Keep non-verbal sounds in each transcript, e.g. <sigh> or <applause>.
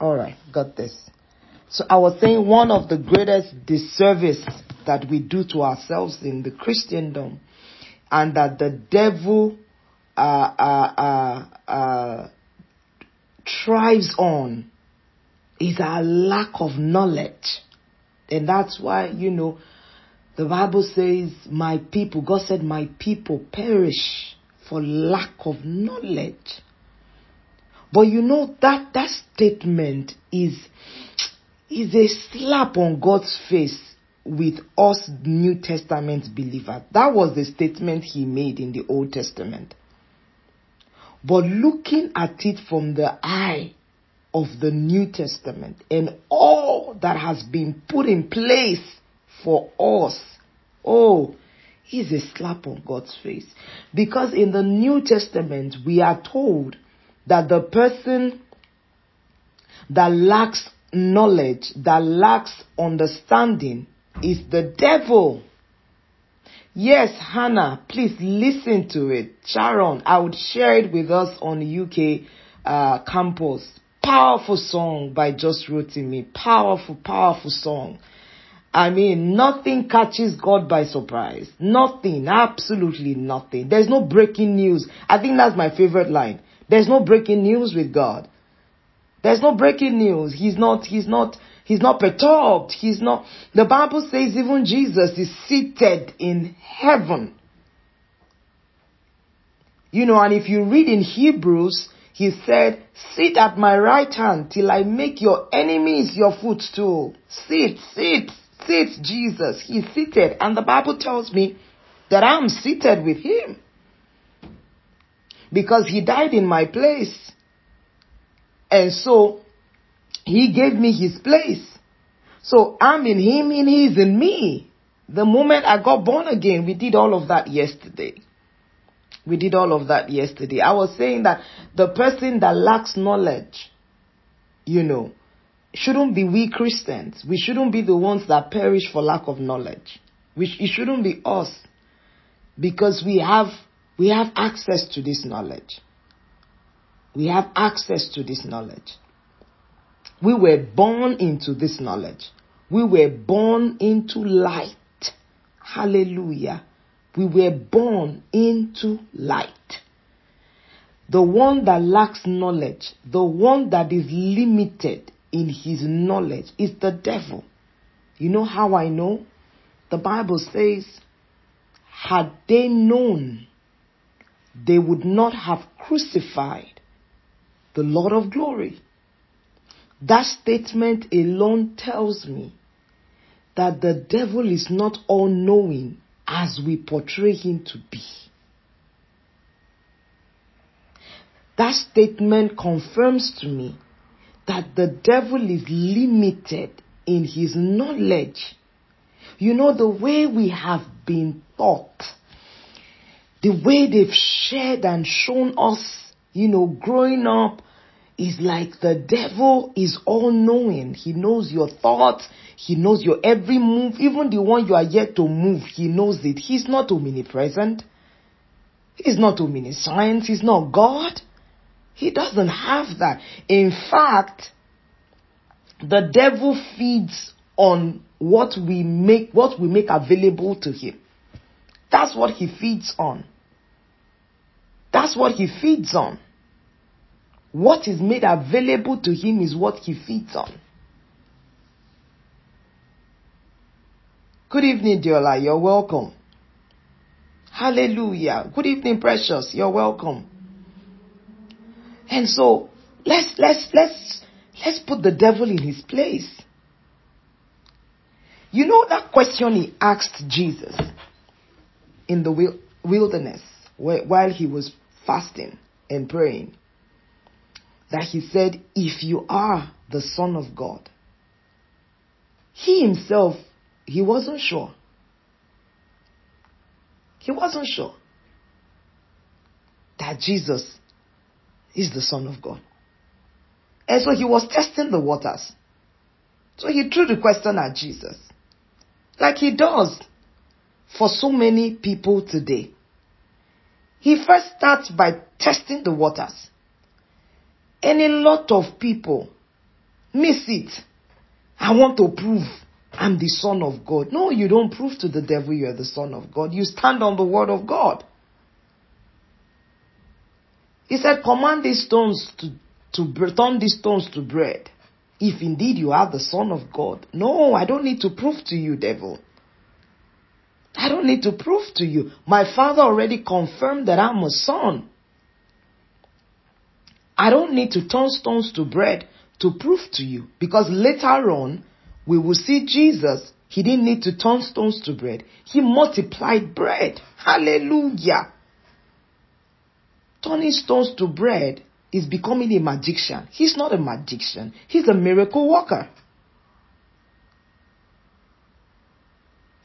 All right, got this. So I was saying one of the greatest disservice that we do to ourselves in the Christendom and that the devil uh, uh, uh, uh thrives on is our lack of knowledge. And that's why, you know, the Bible says, my people, God said, my people perish for lack of knowledge. But you know that that statement is is a slap on God's face with us New Testament believers. That was the statement he made in the Old Testament. But looking at it from the eye of the New Testament and all that has been put in place for us, oh, is a slap on God's face. Because in the New Testament, we are told that the person that lacks knowledge, that lacks understanding, is the devil. Yes, Hannah, please listen to it. Sharon, I would share it with us on UK uh, campus. Powerful song by Just Me. Powerful, powerful song. I mean, nothing catches God by surprise. Nothing, absolutely nothing. There's no breaking news. I think that's my favorite line. There's no breaking news with God. There's no breaking news. He's not, he's not, he's not perturbed. He's not, the Bible says even Jesus is seated in heaven. You know, and if you read in Hebrews, he said, sit at my right hand till I make your enemies your footstool. Sit, sit, sit, Jesus. He's seated. And the Bible tells me that I'm seated with him because he died in my place. And so he gave me his place. So I'm in him and he's in me. The moment I got born again, we did all of that yesterday. We did all of that yesterday. I was saying that the person that lacks knowledge, you know, shouldn't be we Christians. We shouldn't be the ones that perish for lack of knowledge. We, it shouldn't be us. Because we have we have access to this knowledge. We have access to this knowledge. We were born into this knowledge. We were born into light. Hallelujah. We were born into light. The one that lacks knowledge, the one that is limited in his knowledge is the devil. You know how I know? The Bible says, had they known they would not have crucified the Lord of glory. That statement alone tells me that the devil is not all knowing as we portray him to be. That statement confirms to me that the devil is limited in his knowledge. You know, the way we have been taught the way they've shared and shown us, you know, growing up is like the devil is all knowing. He knows your thoughts. He knows your every move, even the one you are yet to move. He knows it. He's not omnipresent. He's not omniscient. He's not God. He doesn't have that. In fact, the devil feeds on what we make, what we make available to him. That's what he feeds on. That's what he feeds on. What is made available to him is what he feeds on. Good evening, Diola. You're welcome. Hallelujah. Good evening, precious. You're welcome. And so let's let's let's let's put the devil in his place. You know that question he asked Jesus in the wilderness while he was fasting and praying that he said, If you are the Son of God, he himself, he wasn't sure. He wasn't sure that Jesus is the Son of God. And so he was testing the waters. So he threw the question at Jesus. Like he does for so many people today. He first starts by testing the waters. And a lot of people miss it. I want to prove I'm the son of God. No, you don't prove to the devil you are the son of God. You stand on the word of God. He said, command these stones to, to turn these stones to bread. If indeed you are the son of God. No, I don't need to prove to you, devil. I don't need to prove to you. My father already confirmed that I'm a son. I don't need to turn stones to bread to prove to you. Because later on, we will see Jesus. He didn't need to turn stones to bread. He multiplied bread. Hallelujah. Turning stones to bread is becoming a magician. He's not a magician. He's a miracle worker.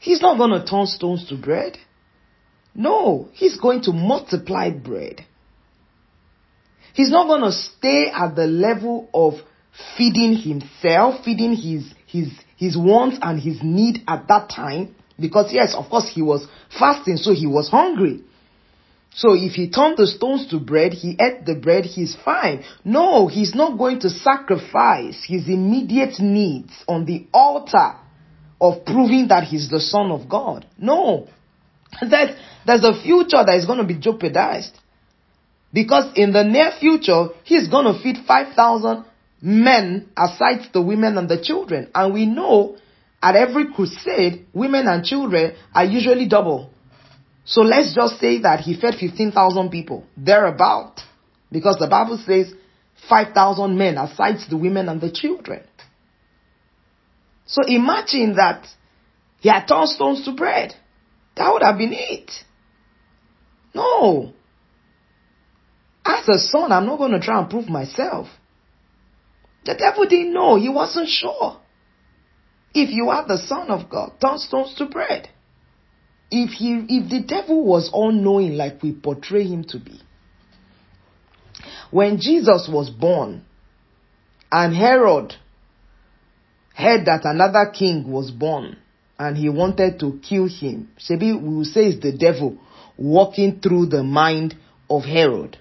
He's not going to turn stones to bread. No, he's going to multiply bread. He's not going to stay at the level of feeding himself, feeding his, his, his wants and his need at that time. Because yes, of course he was fasting, so he was hungry. So if he turned the stones to bread, he ate the bread, he's fine. No, he's not going to sacrifice his immediate needs on the altar of proving that he's the son of God. No. There's, there's a future that is going to be jeopardized. Because in the near future, he's going to feed 5,000 men aside the women and the children. And we know at every crusade, women and children are usually double. So let's just say that he fed 15,000 people, thereabout. Because the Bible says 5,000 men aside the women and the children. So imagine that he had turned stones to bread. That would have been it. No. As a son, I'm not going to try and prove myself. The devil didn't know. He wasn't sure. If you are the son of God, turn stones to bread. If he, if the devil was all knowing like we portray him to be. When Jesus was born and Herod heard that another king was born and he wanted to kill him, maybe we will say it's the devil walking through the mind of Herod.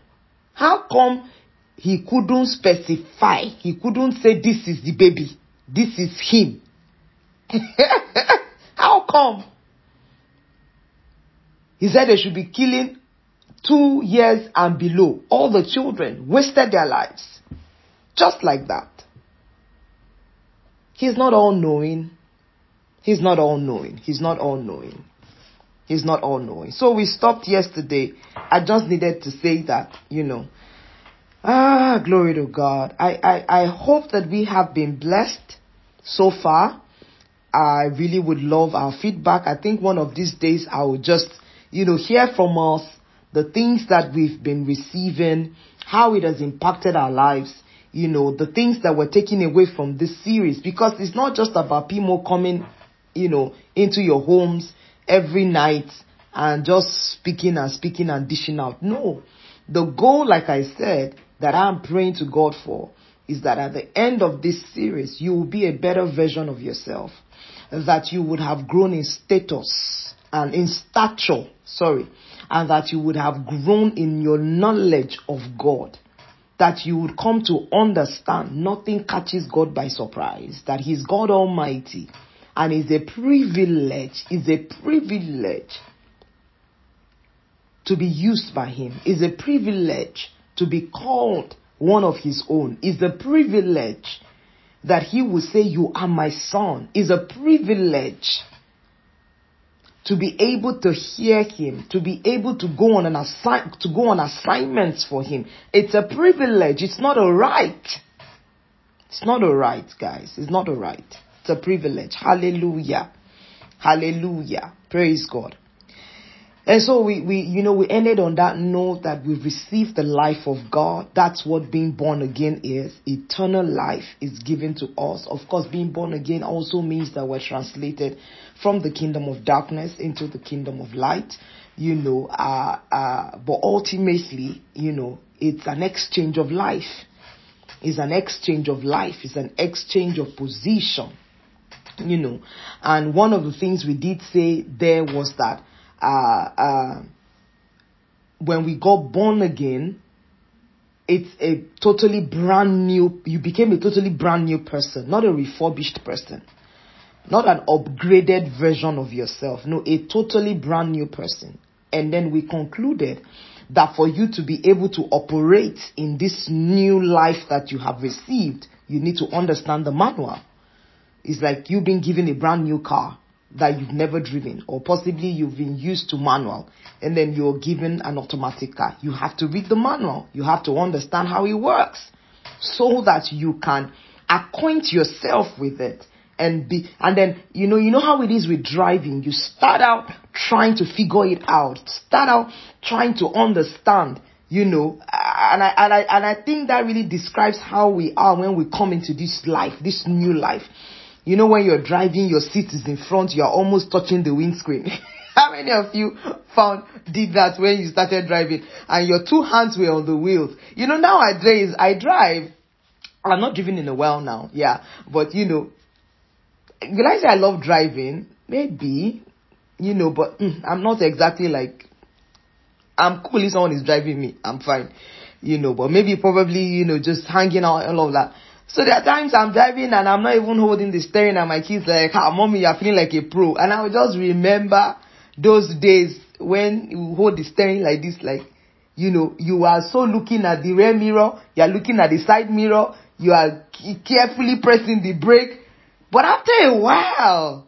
How come he couldn't specify? He couldn't say this is the baby. This is him. <laughs> How come? He said they should be killing two years and below. All the children wasted their lives. Just like that. He's not all knowing. He's not all knowing. He's not all knowing. He's not all knowing. So we stopped yesterday. I just needed to say that, you know. Ah, glory to God. I, I, I hope that we have been blessed so far. I really would love our feedback. I think one of these days I will just, you know, hear from us the things that we've been receiving, how it has impacted our lives, you know, the things that we're taking away from this series. Because it's not just about people coming, you know, into your homes every night and just speaking and speaking and dishing out. No. The goal, like I said, that I'm praying to God for is that at the end of this series, you will be a better version of yourself. That you would have grown in status and in stature, sorry, and that you would have grown in your knowledge of God. That you would come to understand nothing catches God by surprise, that He's God Almighty and it's a privilege, it's a privilege to be used by Him. It's a privilege to be called one of His own. It's a privilege that He will say, You are my son. It's a privilege to be able to hear Him, to be able to go on an assign, to go on assignments for Him. It's a privilege. It's not a right. It's not a right, guys. It's not a right. It's a privilege. Hallelujah. Hallelujah. Praise God. And so we, we, you know, we ended on that note that we've received the life of God. That's what being born again is. Eternal life is given to us. Of course, being born again also means that we're translated from the kingdom of darkness into the kingdom of light. You know, uh, uh, but ultimately, you know, it's an exchange of life. It's an exchange of life. It's an exchange of position you know. And one of the things we did say there was that uh, uh, when we got born again, it's a totally brand new, you became a totally brand new person, not a refurbished person, not an upgraded version of yourself. No, a totally brand new person. And then we concluded that for you to be able to operate in this new life that you have received, you need to understand the manual. It's like you've been given a brand new car that you've never driven, or possibly you've been used to manual, and then you're given an automatic car. You have to read the manual. You have to understand how it works so that you can acquaint yourself with it and be and then you know you know how it is with driving you start out trying to figure it out start out trying to understand you know and I and I and I think that really describes how we are when we come into this life this new life you know, when you're driving, your seat is in front, you're almost touching the windscreen. <laughs> How many of you found did that when you started driving and your two hands were on the wheels? You know, nowadays I drive. I'm not driving in a while now, yeah. But you know, will I say I love driving? Maybe, you know, but mm, I'm not exactly like I'm cool if someone is driving me. I'm fine, you know. But maybe probably you know just hanging out and all of that. So there are times I'm driving and I'm not even holding the steering and my kids like, ah, mommy, you're feeling like a pro. And I will just remember those days when you hold the steering like this, like, you know, you are so looking at the rear mirror, you are looking at the side mirror, you are carefully pressing the brake. But after a while,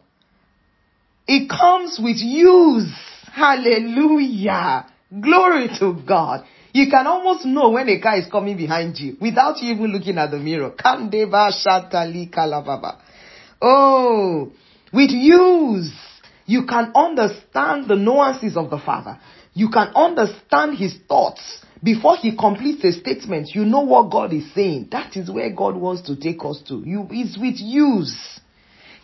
it comes with use. Hallelujah. Glory to God. You can almost know when a car is coming behind you without you even looking at the mirror. Kandeva Shatali Kalababa. Oh, with use, you can understand the nuances of the Father. You can understand his thoughts. Before he completes a statement, you know what God is saying. That is where God wants to take us to. You is with use.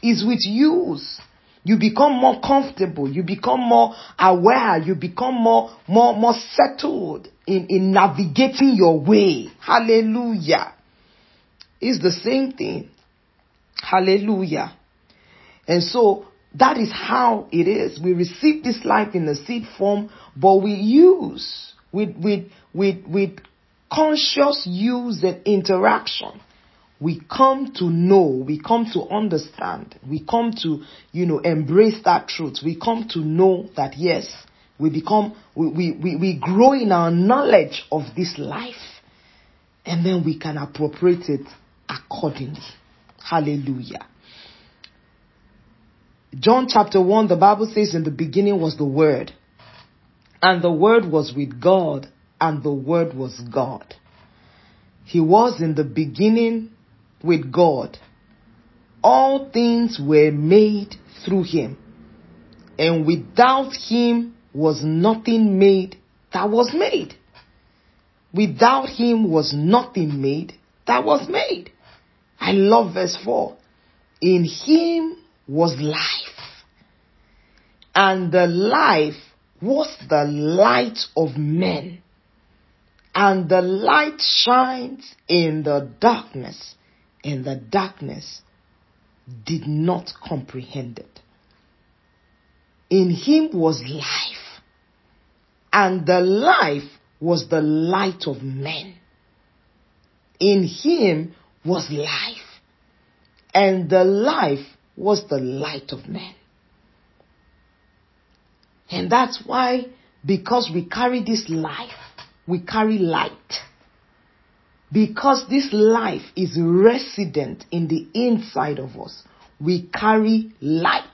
Is with use. You become more comfortable. You become more aware. You become more more more settled in in navigating your way. Hallelujah. It's the same thing. Hallelujah. And so that is how it is. We receive this life in the seed form but we use with with with with conscious use and interaction we come to know, we come to understand, we come to, you know, embrace that truth. We come to know that yes, we become, we, we, we, we grow in our knowledge of this life and then we can appropriate it accordingly. Hallelujah. John chapter 1, the Bible says in the beginning was the Word, and the Word was with God, and the Word was God. He was in the beginning with God. All things were made through him, and without him was nothing made that was made. Without him was nothing made that was made. I love verse 4. In him was life, and the life was the light of men. And the light shines in the darkness, and the darkness did not comprehend it. In him was life, and the life was the light of men. In him was life, and the life was the light of men. And that's why, because we carry this life, we carry light. Because this life is resident in the inside of us, we carry light.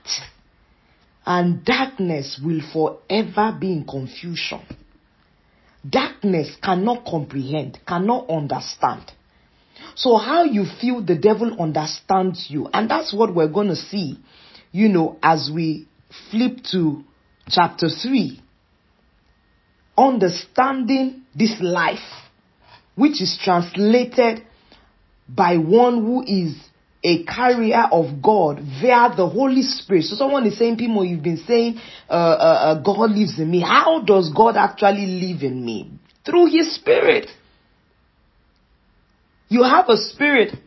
And darkness will forever be in confusion. Darkness cannot comprehend, cannot understand. So how you feel the devil understands you. And that's what we're going to see, you know, as we flip to chapter 3. Understanding this life which is translated by one who is a carrier of God via the Holy Spirit. So someone is saying, people, you've been saying, uh, uh, uh, God lives in me. How does God actually live in me? Through His Spirit. You have a spirit.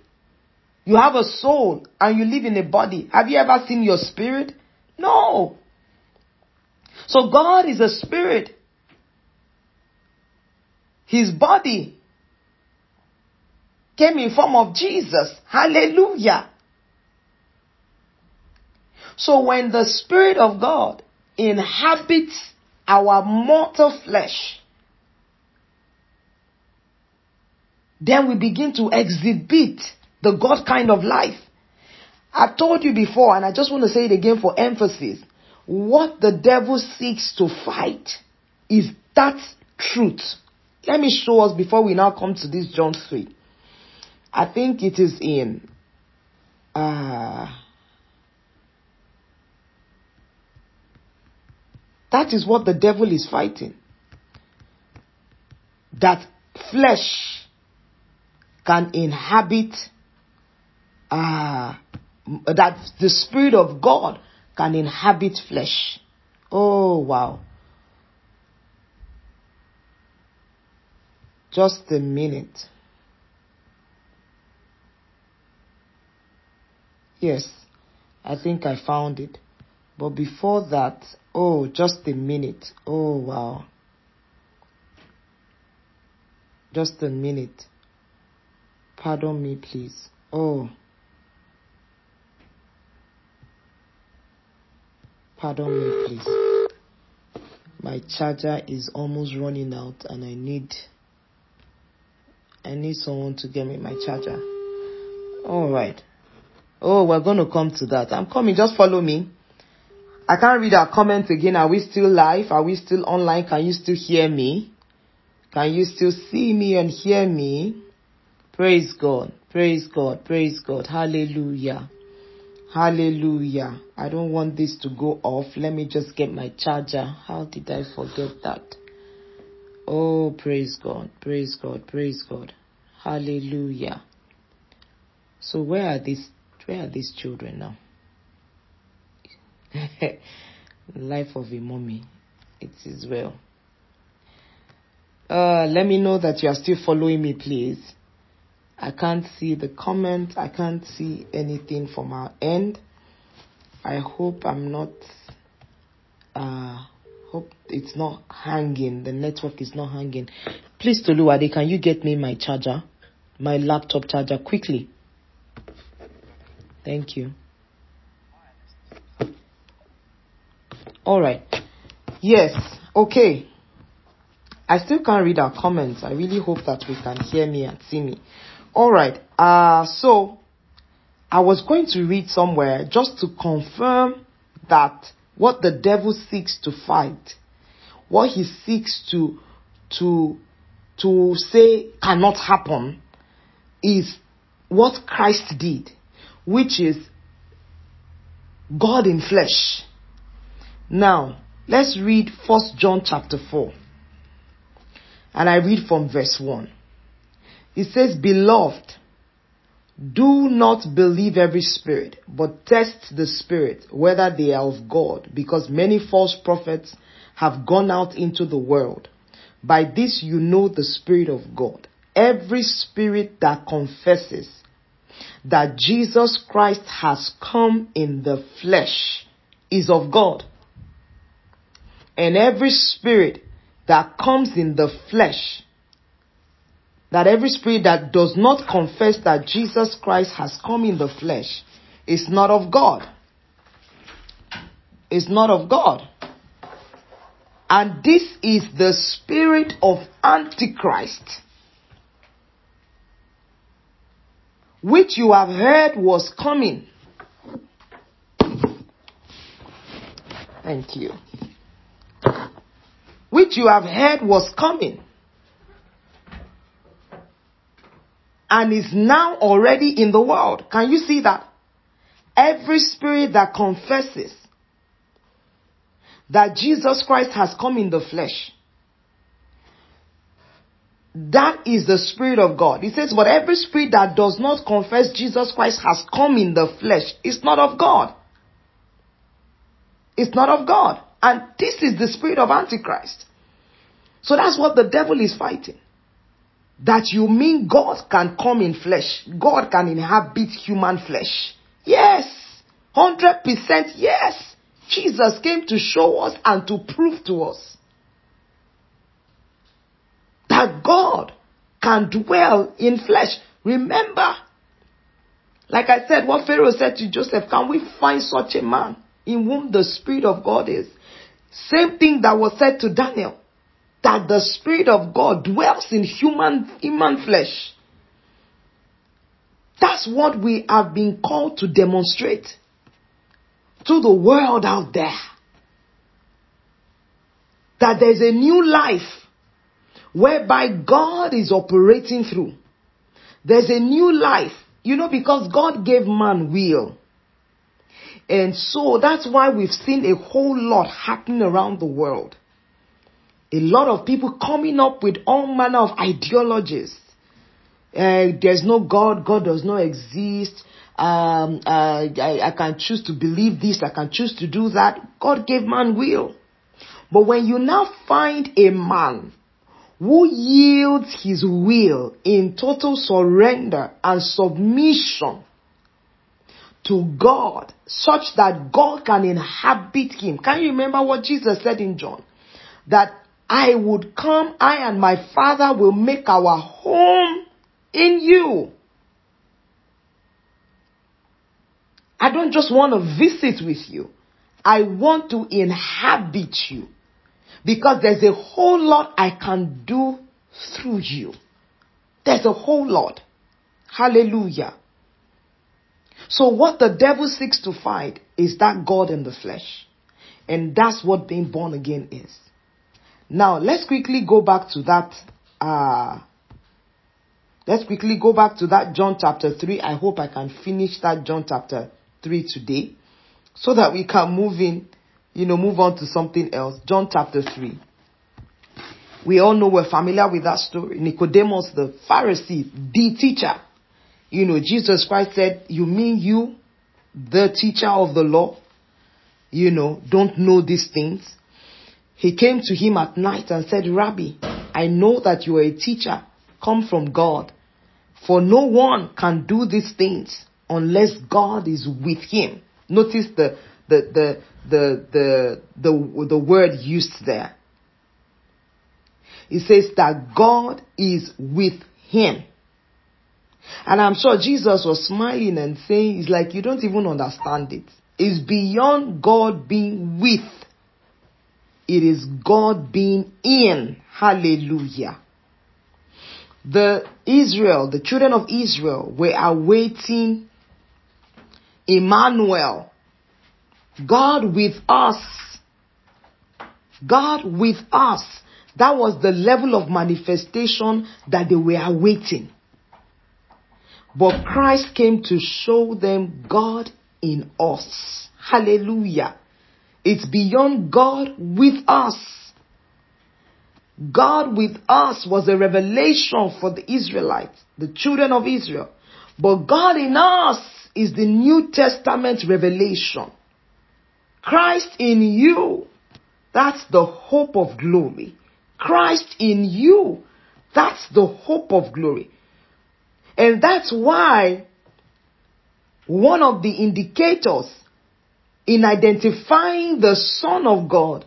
You have a soul and you live in a body. Have you ever seen your spirit? No. So God is a spirit. His body came in form of Jesus. Hallelujah. So when the Spirit of God inhabits our mortal flesh, then we begin to exhibit the God kind of life. I've told you before, and I just want to say it again for emphasis. What the devil seeks to fight is that truth. Let me show us before we now come to this John 3. I think it is in uh, that is what the devil is fighting. That flesh can inhabit uh, that the spirit of God can inhabit flesh. Oh wow. Just a minute. Yes, I think I found it. But before that, oh, just a minute. Oh, wow. Just a minute. Pardon me, please. Oh. Pardon me, please. My charger is almost running out and I need I need someone to get me my charger. All right. Oh, we're going to come to that. I'm coming. Just follow me. I can't read our comments again. Are we still live? Are we still online? Can you still hear me? Can you still see me and hear me? Praise God. Praise God. Praise God. Hallelujah. Hallelujah. I don't want this to go off. Let me just get my charger. How did I forget that? Oh, praise God. Praise God. Praise God. Hallelujah. So where are these where are these children now? <laughs> Life of a mommy. It is well. Uh, let me know that you are still following me, please. I can't see the comment. I can't see anything from our end. I hope I'm not. Uh, hope it's not hanging. The network is not hanging. Please, Toluwade, can you get me my charger, my laptop charger, quickly? Thank you. All right. Yes. Okay. I still can't read our comments. I really hope that we can hear me and see me. All right. Uh, so I was going to read somewhere just to confirm that what the devil seeks to fight, what he seeks to, to, to say cannot happen is what Christ did which is God in flesh. Now, let's read First John chapter 4. And I read from verse 1. It says, Beloved, do not believe every spirit, but test the spirit, whether they are of God, because many false prophets have gone out into the world. By this you know the Spirit of God. Every spirit that confesses that Jesus Christ has come in the flesh is of God. And every spirit that comes in the flesh, that every spirit that does not confess that Jesus Christ has come in the flesh is not of God. Is not of God. And this is the spirit of Antichrist which you have heard was coming. Thank you. Which you have heard was coming. And is now already in the world. Can you see that? Every spirit that confesses that Jesus Christ has come in the flesh that is the Spirit of God. He says, but every spirit that does not confess Jesus Christ has come in the flesh is not of God. It's not of God. And this is the spirit of Antichrist. So that's what the devil is fighting. That you mean God can come in flesh. God can inhabit human flesh. Yes. 100% yes. Jesus came to show us and to prove to us that God can dwell in flesh. Remember, like I said, what Pharaoh said to Joseph, can we find such a man in whom the Spirit of God is? Same thing that was said to Daniel, that the Spirit of God dwells in human, human flesh. That's what we have been called to demonstrate to the world out there. That there's a new life whereby God is operating through. There's a new life, you know, because God gave man will. And so that's why we've seen a whole lot happening around the world. A lot of people coming up with all manner of ideologies. Uh, there's no God, God does not exist. Um, uh, I, I can choose to believe this, I can choose to do that. God gave man will. But when you now find a man who yields his will in total surrender and submission to God such that God can inhabit him. Can you remember what Jesus said in John? That I would come, I and my Father will make our home in you. I don't just want to visit with you. I want to inhabit you. Because there's a whole lot I can do through you. There's a whole lot. Hallelujah. So what the devil seeks to fight is that God in the flesh. And that's what being born again is. Now, let's quickly go back to that, uh, let's quickly go back to that John chapter 3. I hope I can finish that John chapter 3 today so that we can move in you know, move on to something else. John chapter 3. We all know we're familiar with that story. Nicodemus, the Pharisee, the teacher. You know, Jesus Christ said, you mean you, the teacher of the law, you know, don't know these things? He came to him at night and said, Rabbi, I know that you are a teacher, come from God. For no one can do these things unless God is with him. Notice the, the, the, the, the, the, the word used there. It says that God is with him. And I'm sure Jesus was smiling and saying, it's like you don't even understand it. It's beyond God being with. It is God being in. Hallelujah. The Israel, the children of Israel were awaiting Emmanuel, God with us. God with us. That was the level of manifestation that they were awaiting. But Christ came to show them God in us. Hallelujah. It's beyond God with us. God with us was a revelation for the Israelites, the children of Israel. But God in us is the New Testament revelation. Christ in you. That's the hope of glory. Christ in you. That's the hope of glory. And that's why one of the indicators in identifying the Son of God,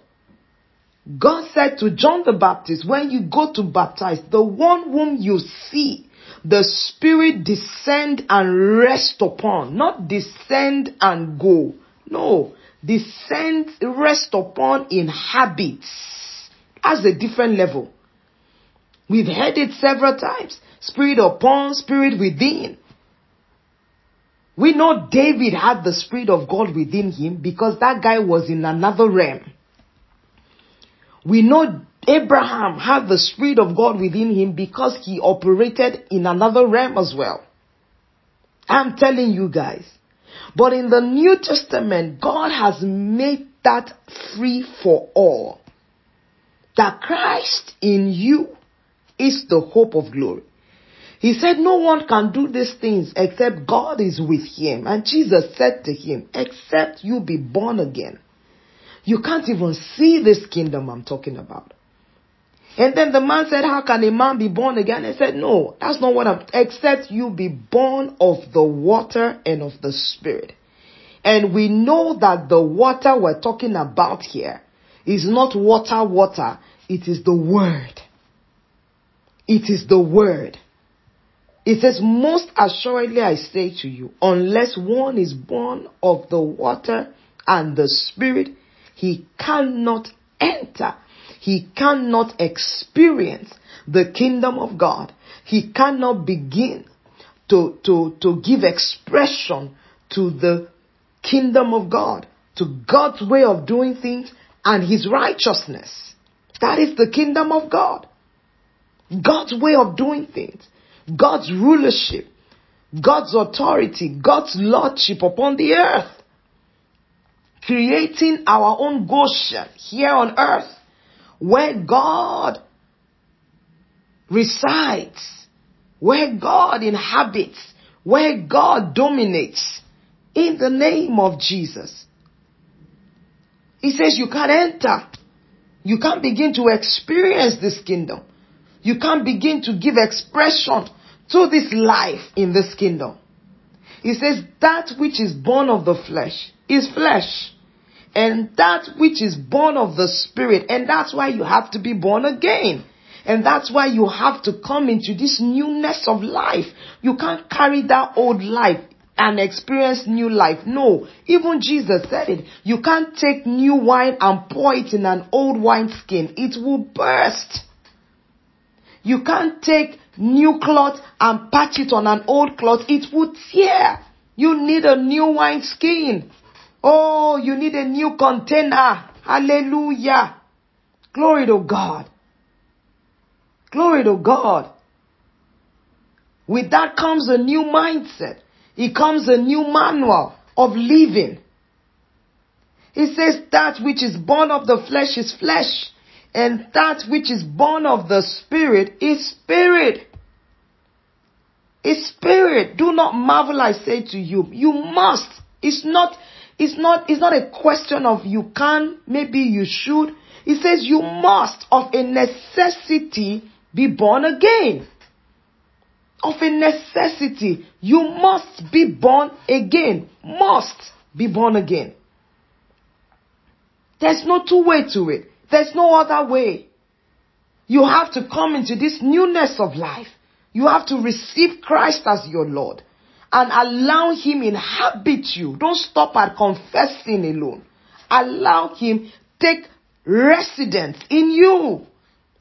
God said to John the Baptist, when you go to baptize, the one whom you see, the Spirit descend and rest upon, not descend and go. No, descend, rest upon in habits. That's a different level. We've heard it several times. Spirit upon, spirit within. We know David had the Spirit of God within him because that guy was in another realm. We know Abraham had the Spirit of God within him because he operated in another realm as well. I'm telling you guys. But in the New Testament, God has made that free for all. That Christ in you is the hope of glory. He said no one can do these things except God is with him. And Jesus said to him, except you be born again. You can't even see this kingdom I'm talking about. And then the man said, How can a man be born again? I said, No, that's not what I'm, except you be born of the water and of the spirit. And we know that the water we're talking about here is not water, water. It is the word. It is the word. It says, Most assuredly I say to you, unless one is born of the water and the Spirit, he cannot enter. He cannot experience the kingdom of God. He cannot begin to, to, to give expression to the kingdom of God, to God's way of doing things and his righteousness. That is the kingdom of God. God's way of doing things. God's rulership. God's authority. God's lordship upon the earth. Creating our own Goshen here on earth where God resides, where God inhabits, where God dominates in the name of Jesus. He says you can't enter. You can't begin to experience this kingdom. You can't begin to give expression to this life in this kingdom. He says that which is born of the flesh is flesh. And that which is born of the spirit. And that's why you have to be born again. And that's why you have to come into this newness of life. You can't carry that old life and experience new life. No, even Jesus said it. You can't take new wine and pour it in an old wine skin. It will burst. You can't take new cloth and patch it on an old cloth. It would tear. You need a new wine skin. Oh, you need a new container. Hallelujah. Glory to God. Glory to God. With that comes a new mindset. It comes a new manual of living. He says that which is born of the flesh is flesh, and that which is born of the spirit is spirit. Is spirit. Do not marvel, I say to you. You must. It's not, it's not, it's not a question of you can, maybe you should. He says you must of a necessity be born again. Of a necessity, you must be born again. Must be born again. There's no two way to it. There's no other way. You have to come into this newness of life. You have to receive Christ as your Lord and allow Him inhabit you. Don't stop at confessing alone. Allow Him take residence in you,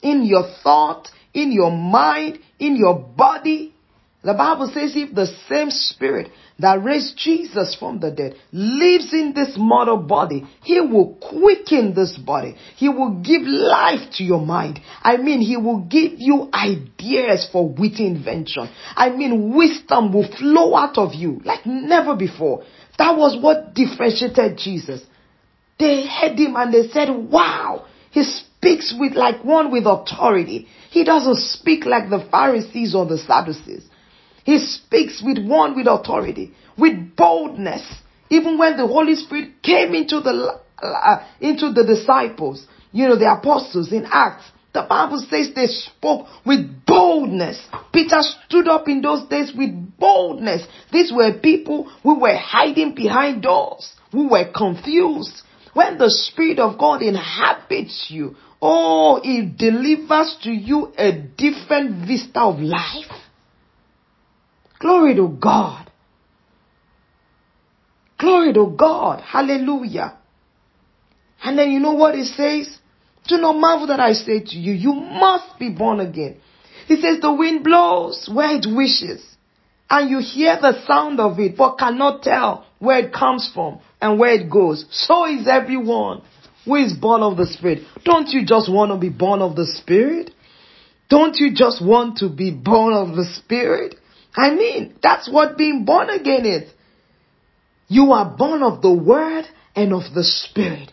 in your thought, in your mind, in your body. The Bible says if the same spirit that raised Jesus from the dead lives in this mortal body, he will quicken this body. He will give life to your mind. I mean, he will give you ideas for witty invention. I mean, wisdom will flow out of you like never before. That was what differentiated Jesus. They heard him and they said, wow, he speaks with like one with authority. He doesn't speak like the Pharisees or the Sadducees. He speaks with one with authority, with boldness. Even when the Holy Spirit came into the, uh, into the disciples, you know, the apostles in Acts, the Bible says they spoke with boldness. Peter stood up in those days with boldness. These were people who were hiding behind doors, who were confused. When the Spirit of God inhabits you, oh, it delivers to you a different vista of life. Glory to God. Glory to God. Hallelujah. And then you know what it says? Do not marvel that I say to you, you must be born again. He says the wind blows where it wishes and you hear the sound of it but cannot tell where it comes from and where it goes. So is everyone who is born of the Spirit. Don't you just want to be born of the Spirit? Don't you just want to be born of the Spirit? I mean, that's what being born again is. You are born of the Word and of the Spirit.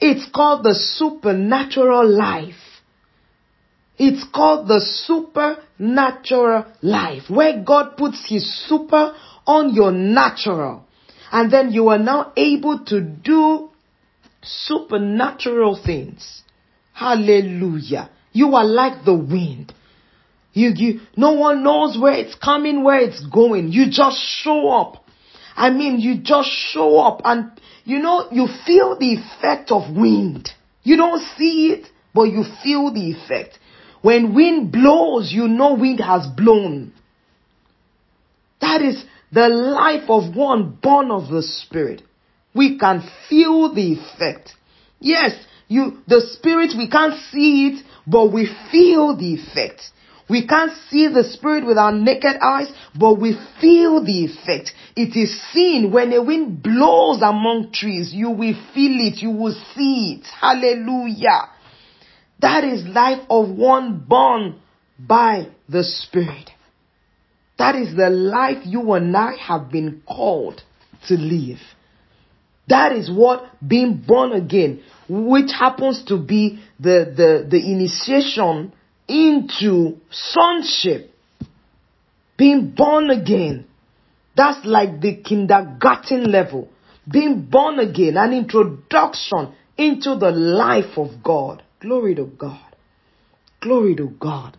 It's called the supernatural life. It's called the supernatural life, where God puts His super on your natural. And then you are now able to do supernatural things. Hallelujah. You are like the wind. You, you, no one knows where it's coming, where it's going. You just show up. I mean, you just show up and you know, you feel the effect of wind. You don't see it, but you feel the effect. When wind blows, you know wind has blown. That is the life of one born of the Spirit. We can feel the effect. Yes, you, the Spirit, we can't see it, but we feel the effect. We can't see the Spirit with our naked eyes, but we feel the effect. It is seen when a wind blows among trees. You will feel it. You will see it. Hallelujah. That is life of one born by the Spirit. That is the life you and I have been called to live. That is what being born again, which happens to be the, the, the initiation into sonship. Being born again. That's like the kindergarten level. Being born again, an introduction into the life of God. Glory to God. Glory to God.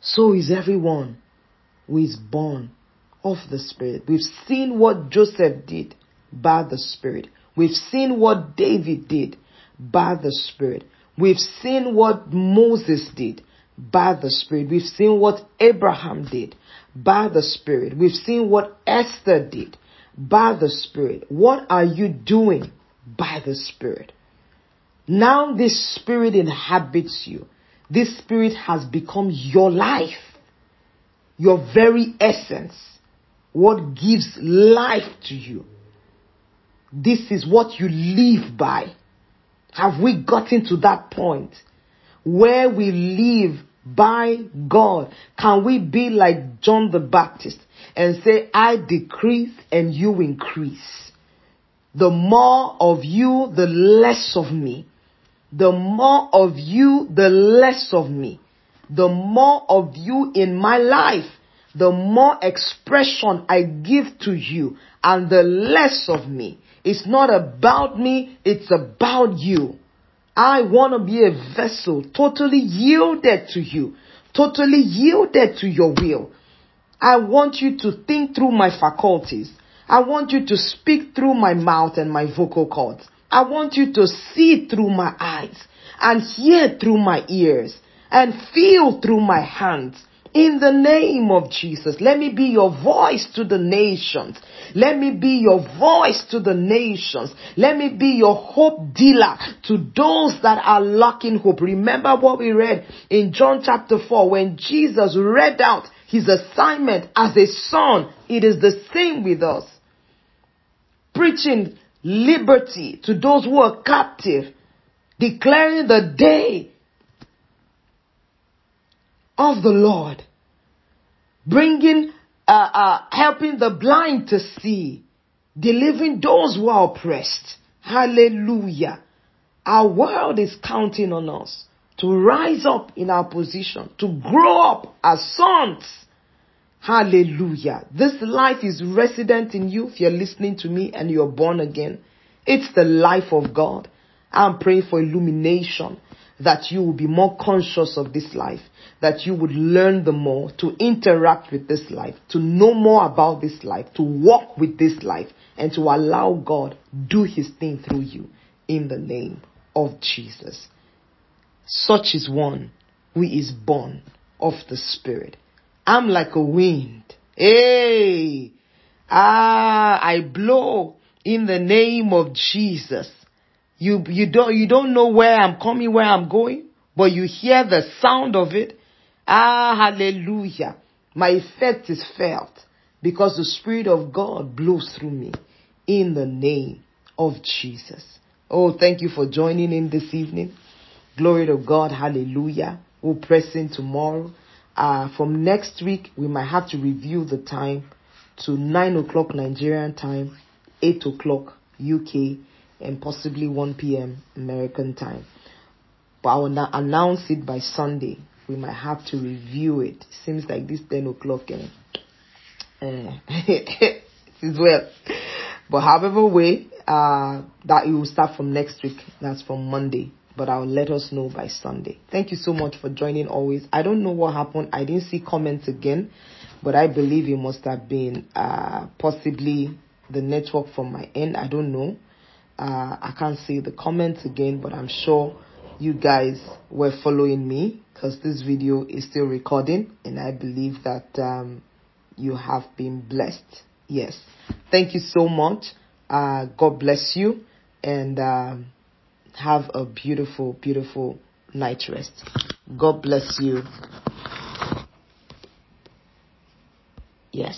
So is everyone who is born of the Spirit. We've seen what Joseph did by the Spirit. We've seen what David did by the Spirit. We've seen what Moses did by the Spirit. We've seen what Abraham did by the Spirit. We've seen what Esther did by the Spirit. What are you doing by the Spirit? Now this Spirit inhabits you. This Spirit has become your life, your very essence, what gives life to you. This is what you live by. Have we gotten to that point where we live by God? Can we be like John the Baptist and say, I decrease and you increase? The more of you, the less of me. The more of you, the less of me. The more of you in my life, the more expression I give to you and the less of me. It's not about me, it's about you. I want to be a vessel totally yielded to you, totally yielded to your will. I want you to think through my faculties. I want you to speak through my mouth and my vocal cords. I want you to see through my eyes and hear through my ears and feel through my hands in the name of Jesus. Let me be your voice to the nations. Let me be your voice to the nations. Let me be your hope dealer to those that are lacking hope. Remember what we read in John chapter 4 when Jesus read out his assignment as a son. It is the same with us. Preaching liberty to those who are captive. Declaring the day of the Lord. Bringing, uh, uh, helping the blind to see. Delivering those who are oppressed. Hallelujah. Our world is counting on us to rise up in our position, to grow up as sons. Hallelujah. This life is resident in you if you're listening to me and you're born again. It's the life of God. I'm praying for illumination that you will be more conscious of this life, that you would learn the more to interact with this life, to know more about this life, to walk with this life, and to allow God do his thing through you in the name of Jesus. Such is one who is born of the Spirit. I'm like a wind. Hey! Ah, I blow in the name of Jesus. You, you don't, you don't know where I'm coming, where I'm going, but you hear the sound of it. Ah, hallelujah. My effect is felt because the Spirit of God blows through me in the name of Jesus. Oh, thank you for joining in this evening. Glory to God. Hallelujah. We'll press in tomorrow. Uh, from next week, we might have to review the time to 9 o'clock Nigerian time, 8 o'clock UK and possibly 1 p.m. American time. But I will not announce it by Sunday. We might have to review it. Seems like this 10 o'clock <laughs> and uh, is well. But however way, uh, that it will start from next week. That's from Monday. But I'll let us know by Sunday. Thank you so much for joining always. I don't know what happened. I didn't see comments again, but I believe it must have been, uh, possibly the network from my end. I don't know. Uh, I can't see the comments again, but I'm sure you guys were following me because this video is still recording and I believe that um, you have been blessed. Yes. Thank you so much. Uh, God bless you and um, have a beautiful, beautiful night rest. God bless you. Yes.